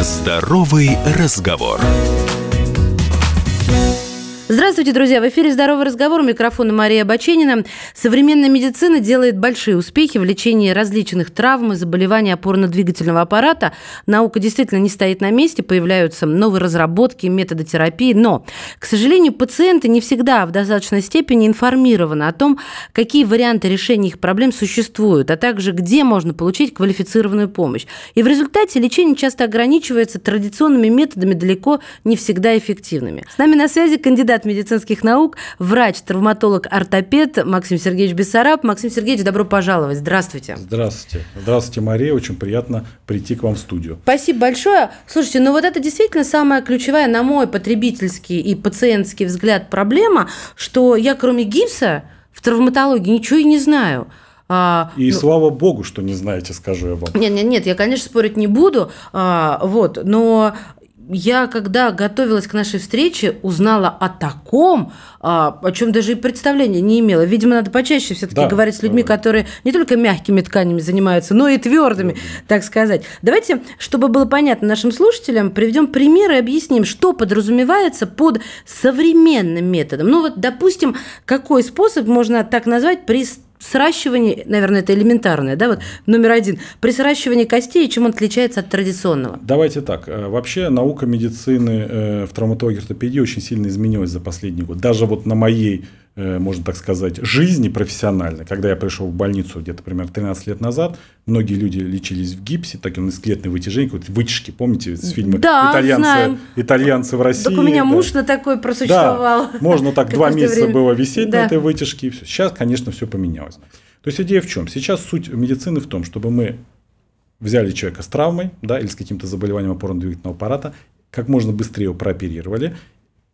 Здоровый разговор. Здравствуйте, друзья! В эфире «Здоровый разговор». У микрофона Мария Баченина. Современная медицина делает большие успехи в лечении различных травм и заболеваний опорно-двигательного аппарата. Наука действительно не стоит на месте, появляются новые разработки, методы терапии. Но, к сожалению, пациенты не всегда в достаточной степени информированы о том, какие варианты решения их проблем существуют, а также где можно получить квалифицированную помощь. И в результате лечение часто ограничивается традиционными методами, далеко не всегда эффективными. С нами на связи кандидат медицинских наук, врач, травматолог, ортопед Максим Сергеевич Бессараб. Максим Сергеевич, добро пожаловать. Здравствуйте. Здравствуйте. Здравствуйте, Мария. Очень приятно прийти к вам в студию. Спасибо большое. Слушайте, ну вот это действительно самая ключевая, на мой потребительский и пациентский взгляд, проблема, что я кроме гипса в травматологии ничего и не знаю. А, и ну, слава богу, что не знаете, скажу я вам. Нет, нет, нет, я, конечно, спорить не буду, а, вот, но я, когда готовилась к нашей встрече, узнала о таком, а, о чем даже и представления не имела. Видимо, надо почаще все-таки да, говорить с людьми, да. которые не только мягкими тканями занимаются, но и твердыми, да. так сказать. Давайте, чтобы было понятно нашим слушателям, приведем примеры и объясним, что подразумевается под современным методом. Ну вот, допустим, какой способ можно так назвать при сращивании, наверное, это элементарное, да, вот номер один, при сращивании костей, чем он отличается от традиционного? Давайте так. Э, вообще наука медицины э, в травматологии ортопедии очень сильно изменилась за последний год. Даже вот на моей можно так сказать, жизни профессиональной. Когда я пришел в больницу где-то примерно 13 лет назад, многие люди лечились в гипсе, таким скелетное вытяжение, вот вытяжки, помните, с фильма да, итальянцы, знаем. итальянцы в России. Так у меня да. муж на такой просуществовал. Да, можно так два месяца время. было висеть да. на этой вытяжке. И все. Сейчас, конечно, все поменялось. То есть идея в чем? Сейчас суть медицины в том, чтобы мы взяли человека с травмой да, или с каким-то заболеванием опорно-двигательного аппарата, как можно быстрее его прооперировали,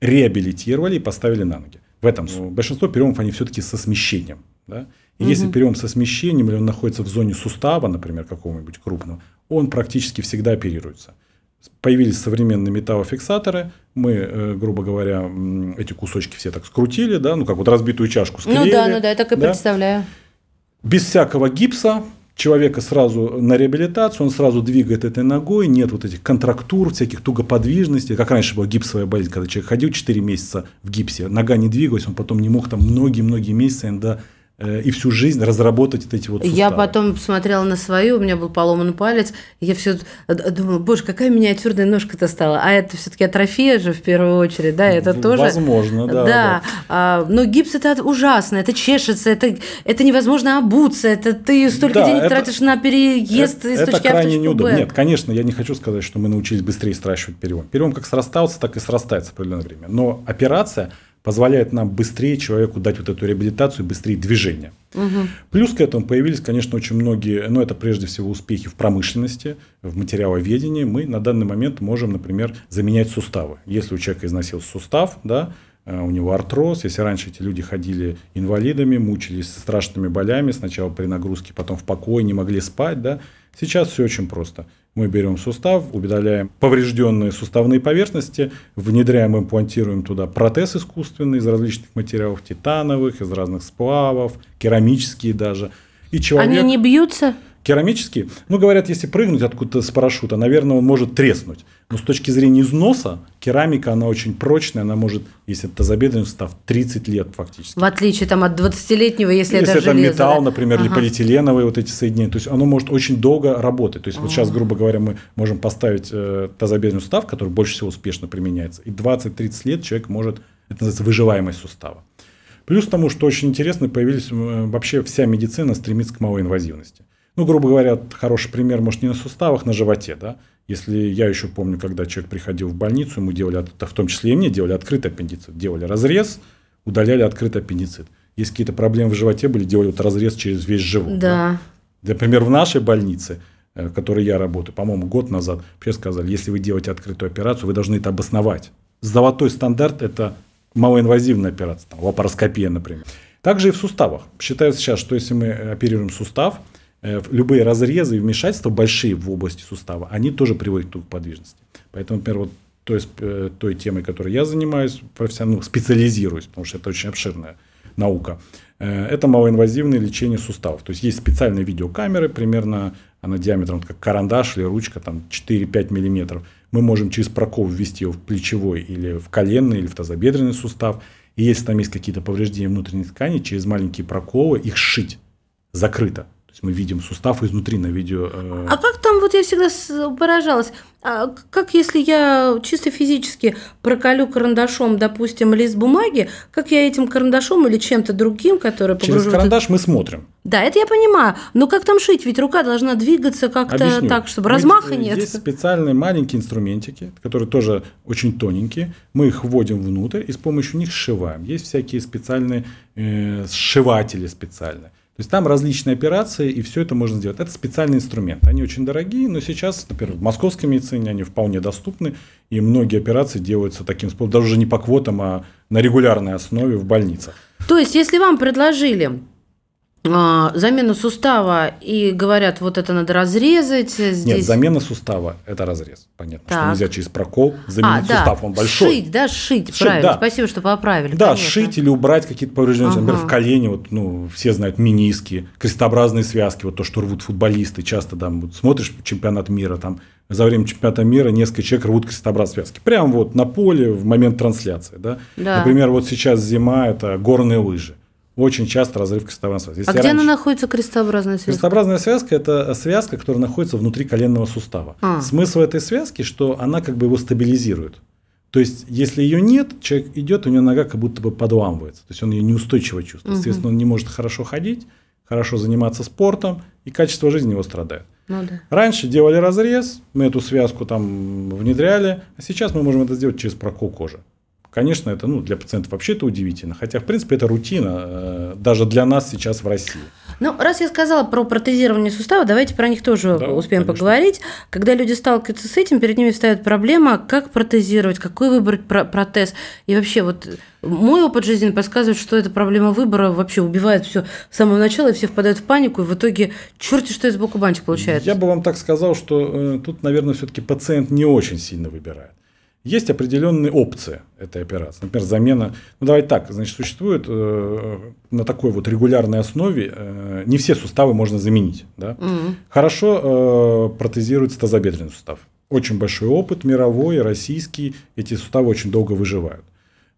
реабилитировали и поставили на ноги. В этом суть. Большинство переломов, они все-таки со смещением. Да? И угу. если перелом со смещением, или он находится в зоне сустава, например, какого-нибудь крупного, он практически всегда оперируется. Появились современные металлофиксаторы, мы, э, грубо говоря, эти кусочки все так скрутили, да, ну как вот разбитую чашку склеили. Ну да, ну да, я так и да? представляю. Без всякого гипса, человека сразу на реабилитацию, он сразу двигает этой ногой, нет вот этих контрактур, всяких тугоподвижностей, как раньше была гипсовая болезнь, когда человек ходил 4 месяца в гипсе, нога не двигалась, он потом не мог там многие-многие месяцы Э, и всю жизнь разработать вот эти вот суставы. Я потом посмотрела на свою, у меня был поломан палец, и я все думала, боже, какая миниатюрная ножка-то стала. А это все-таки атрофия же в первую очередь, да, это тоже... Возможно, да. Да, да. А, но гипс это ужасно, это чешется, это, это невозможно обуться, это ты столько да, денег это, тратишь на переезд это, из точки Это крайне неудобно. Нет, конечно, я не хочу сказать, что мы научились быстрее сращивать перелом. Перелом как срастался, так и срастается в определенное время. Но операция – позволяет нам быстрее человеку дать вот эту реабилитацию, быстрее движение. Угу. Плюс к этому появились, конечно, очень многие, ну это прежде всего успехи в промышленности, в материаловедении. Мы на данный момент можем, например, заменять суставы. Если у человека износился сустав, да, э, у него артроз. Если раньше эти люди ходили инвалидами, мучились страшными болями, сначала при нагрузке, потом в покое, не могли спать, да, сейчас все очень просто. Мы берем сустав, удаляем поврежденные суставные поверхности, внедряем, имплантируем туда протез искусственный из различных материалов, титановых, из разных сплавов, керамические даже. И человек... Они не бьются? Керамические, ну, говорят, если прыгнуть откуда-то с парашюта, наверное, он может треснуть. Но с точки зрения износа, керамика, она очень прочная, она может, если это тазобедренный сустав, 30 лет фактически. В отличие там, от 20-летнего, если, если это, это железо, металл, да? например, ага. или полиэтиленовые вот эти соединения, то есть оно может очень долго работать. То есть ага. вот сейчас, грубо говоря, мы можем поставить э, тазобедренный сустав, который больше всего успешно применяется, и 20-30 лет человек может, это называется выживаемость сустава. Плюс тому, что очень интересно, появились вообще вся медицина стремится к малой инвазивности. Ну, грубо говоря, хороший пример, может, не на суставах, на животе, да. Если я еще помню, когда человек приходил в больницу, ему делали, в том числе и мне, делали открытый аппендицит. Делали разрез, удаляли открытый аппендицит. Если какие-то проблемы в животе были, делали вот разрез через весь живот. Да. да. Например, в нашей больнице, э, в которой я работаю, по-моему, год назад, вообще сказали, если вы делаете открытую операцию, вы должны это обосновать. Золотой стандарт – это малоинвазивная операция, там, лапароскопия, например. Также и в суставах. Считается сейчас, что если мы оперируем сустав – любые разрезы и вмешательства большие в области сустава, они тоже приводят к подвижности. Поэтому, например, вот той, э, той темой, которой я занимаюсь, профессионально ну, специализируюсь, потому что это очень обширная наука, э, это малоинвазивное лечение суставов. То есть есть специальные видеокамеры, примерно она диаметром как карандаш или ручка, там 4-5 миллиметров, мы можем через прокол ввести его в плечевой или в коленный или в тазобедренный сустав. И если там есть какие-то повреждения внутренней ткани, через маленькие проколы их сшить закрыто. Есть мы видим сустав изнутри на видео. э, А как там, вот я всегда поражалась, а как если я чисто физически проколю карандашом, допустим, лист бумаги, как я этим карандашом или чем-то другим, который Через погружу в- карандаш мы смотрим. Да, это я понимаю. Но как там шить? Ведь рука должна двигаться как-то так, чтобы размаха э, нет. Есть специальные маленькие инструментики, которые тоже очень тоненькие. Мы их вводим внутрь и с помощью них сшиваем. Есть всякие специальные э, сшиватели специальные. То есть там различные операции, и все это можно сделать. Это специальный инструмент. Они очень дорогие, но сейчас, например, в московской медицине они вполне доступны, и многие операции делаются таким способом, даже не по квотам, а на регулярной основе в больницах. То есть, если вам предложили а, замену сустава и говорят, вот это надо разрезать здесь. Нет, замена сустава – это разрез. Понятно, что Так. нельзя через прокол а, заменить да, сустав, он большой. Шить, да, шить, Шить, правильно. да. Спасибо, что поправили. Да, конечно. сшить или убрать какие-то повреждения. Например, Ага. в колене, вот, ну, все знают миниски, крестообразные связки, вот то, что рвут футболисты. Часто там вот, смотришь чемпионат мира, там за время чемпионата мира несколько человек рвут крестообразные связки. Прямо вот на поле в момент трансляции. Да? Да. Например, вот сейчас зима, это горные лыжи. Очень часто разрыв крестовой связки. А Если где она раньше- находится, крестообразная связка? Крестообразная связка – это связка, которая находится внутри коленного сустава. А. Смысл этой связки, что она как бы его стабилизирует. То есть, если ее нет, человек идет, у него нога как будто бы подламывается. То есть, он ее неустойчиво чувствует. Соответственно, он не может хорошо ходить, хорошо заниматься спортом, и качество жизни его страдает. Ну да. Раньше делали разрез, мы эту связку там внедряли, а сейчас мы можем это сделать через прокол кожи. Конечно, это ну, для пациентов вообще это удивительно, хотя, в принципе, это рутина, э, даже для нас сейчас в России. Ну, раз я сказала про протезирование сустава, давайте про них тоже Да, успеем конечно. поговорить. Когда люди сталкиваются с этим, перед ними встает проблема, как протезировать, какой выбрать про- протез. И вообще, вот мой опыт жизни подсказывает, что эта проблема выбора вообще убивает все с самого начала, и все впадают в панику, и в итоге черти что из боку банчик получается. Я бы вам так сказал, что э, тут, наверное, все-таки пациент не очень сильно выбирает. Есть определенные опции этой операции. Например, замена. Ну, давайте так. Значит, существует э, на такой вот регулярной основе э, не все суставы можно заменить. Да? Мгм. Хорошо э, протезируется тазобедренный сустав. Очень большой опыт мировой, российский. Эти суставы очень долго выживают.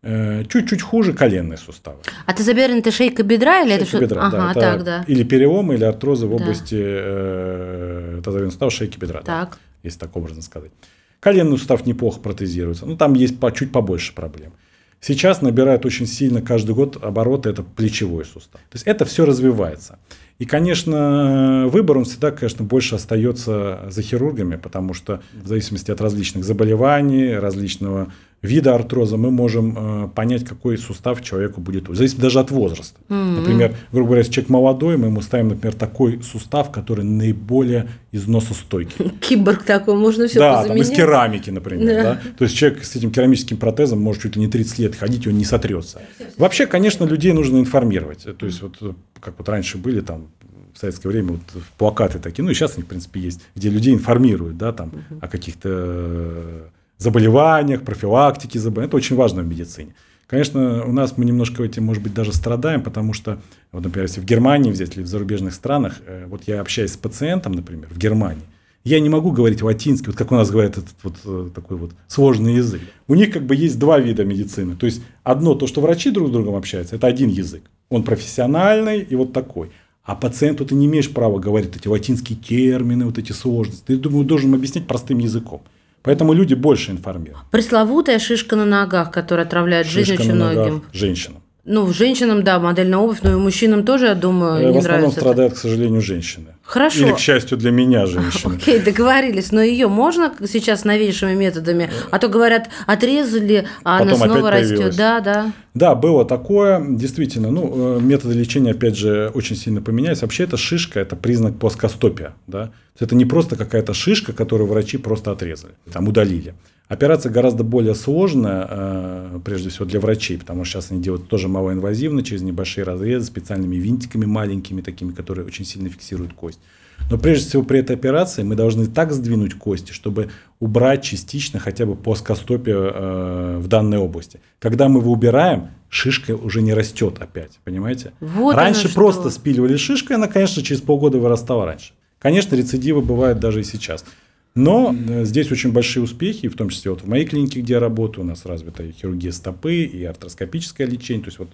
Э, Чуть-чуть хуже коленные суставы. А ты заберен это шейка бедра или это Шейка что? бедра, ага, да, это так, да. Или переломы, или артрозы в Да. области э, тазобедренного сустава, шейки бедра. да Так. если так образно сказать. Коленный сустав неплохо протезируется, но там есть по, чуть побольше проблем. Сейчас набирает очень сильно каждый год обороты это плечевой сустав. То есть это все развивается. И, конечно, выбор он всегда, конечно, больше остается за хирургами, потому что в зависимости от различных заболеваний, различного вида артроза, мы можем э, понять, какой сустав человеку будет. Зависит даже от возраста. Например, грубо говоря, если человек молодой, мы ему ставим, например, такой сустав, который наиболее износостойкий. Киборг такой, можно все Да, там из керамики, например. Да. Да. То есть человек с этим керамическим протезом может чуть ли не 30 лет ходить, и он не сотрется. Вообще, конечно, людей нужно информировать. То есть, вот как вот раньше были там в советское время вот плакаты такие, ну и сейчас они, в принципе, есть, где людей информируют, да, там, о каких-то заболеваниях, профилактике заболеваний. Это очень важно в медицине. Конечно, у нас мы немножко этим, может быть, даже страдаем, потому что, вот, например, если в Германии взять или в зарубежных странах, э, вот я общаюсь с пациентом, например, в Германии, я не могу говорить латинский, вот как у нас говорят этот вот э, такой вот сложный язык. У них как бы есть два вида медицины. То есть одно, то, что врачи друг с другом общаются, это один язык. Он профессиональный и вот такой. А пациенту ты не имеешь права говорить эти латинские термины, вот эти сложности. Ты, думаю, должен объяснять простым языком. Поэтому люди больше информируют. Пресловутая шишка на ногах, которая отравляет жизнь Шишка очень на ногах многим. женщинам. Ну, женщинам, да, модельная обувь, но и мужчинам тоже, я думаю, Э, не в основном нравится. это. страдают, к сожалению, женщины. Хорошо. Или, к счастью для меня, женщины. Окей, договорились. Но ее можно сейчас новейшими методами? А то говорят, отрезали, а она Потом снова опять растет. появилась. Да, да. Да, было такое. Действительно, ну, э, методы лечения, опять же, очень сильно поменялись. Вообще, эта шишка – это признак плоскостопия. Да? Это не просто какая-то шишка, которую врачи просто отрезали, там удалили. Операция гораздо более сложная, э, прежде всего для врачей, потому что сейчас они делают тоже малоинвазивно, через небольшие разрезы, специальными винтиками маленькими, такими, которые очень сильно фиксируют кость. Но прежде всего при этой операции мы должны так сдвинуть кости, чтобы убрать частично хотя бы плоскостопие э, в данной области. Когда мы его убираем, шишка уже не растет опять, понимаете? Вот раньше оно что. просто спиливали шишку, и она, конечно, через полгода вырастала раньше. Конечно, рецидивы бывают даже и сейчас. Но э, здесь очень большие успехи, в том числе вот в моей клинике, где я работаю, у нас развита хирургия стопы, и артроскопическое лечение. То есть вот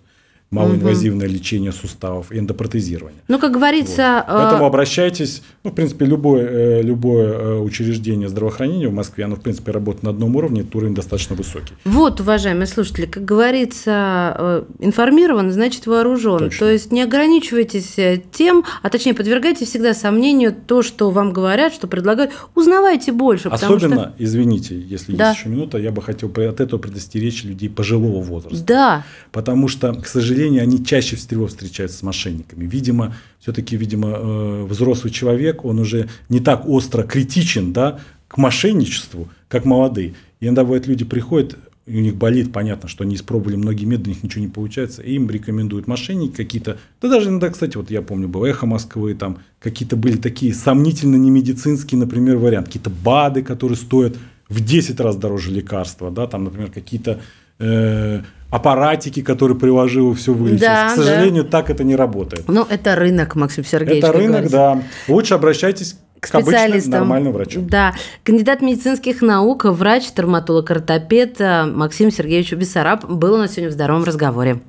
малоинвазивное угу. лечение суставов и эндопротезирование. Ну, как говорится... Вот. Поэтому обращайтесь, ну, в принципе, любое, э, любое э, учреждение здравоохранения в Москве, оно, в принципе, работает на одном уровне, этот уровень достаточно высокий. Вот, уважаемые слушатели, как говорится, э, информирован, значит вооружен. Точно. То есть не ограничивайтесь тем, а точнее подвергайте всегда сомнению то, что вам говорят, что предлагают. Узнавайте больше. Особенно, что... извините, если да. есть еще минута, я бы хотел от этого предостеречь людей пожилого возраста. Да. Потому что, к сожалению, сожалению, они чаще всего встречаются с мошенниками. Видимо, все-таки, видимо, э, взрослый человек, он уже не так остро критичен да, к мошенничеству, как молодые. И иногда бывает, люди приходят, и у них болит, понятно, что они испробовали многие методы, у них ничего не получается, и им рекомендуют мошенники какие-то, да даже иногда, кстати, вот я помню, был «Эхо Москвы», там какие-то были такие сомнительно не медицинские, например, варианты, какие-то БАДы, которые стоят в 10 раз дороже лекарства, да, там, например, какие-то э, аппаратики, которые приложил, все вылечить. Да, К сожалению, да. так это не работает. Ну, это рынок, Максим Сергеевич. Это рынок, да. Лучше обращайтесь к, к обычному нормальному врачу. Да. Кандидат медицинских наук, врач, травматолог, ортопед э, Максим Сергеевич Бессараб был у нас сегодня в здоровом разговоре.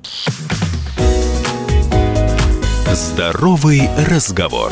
Здоровый разговор.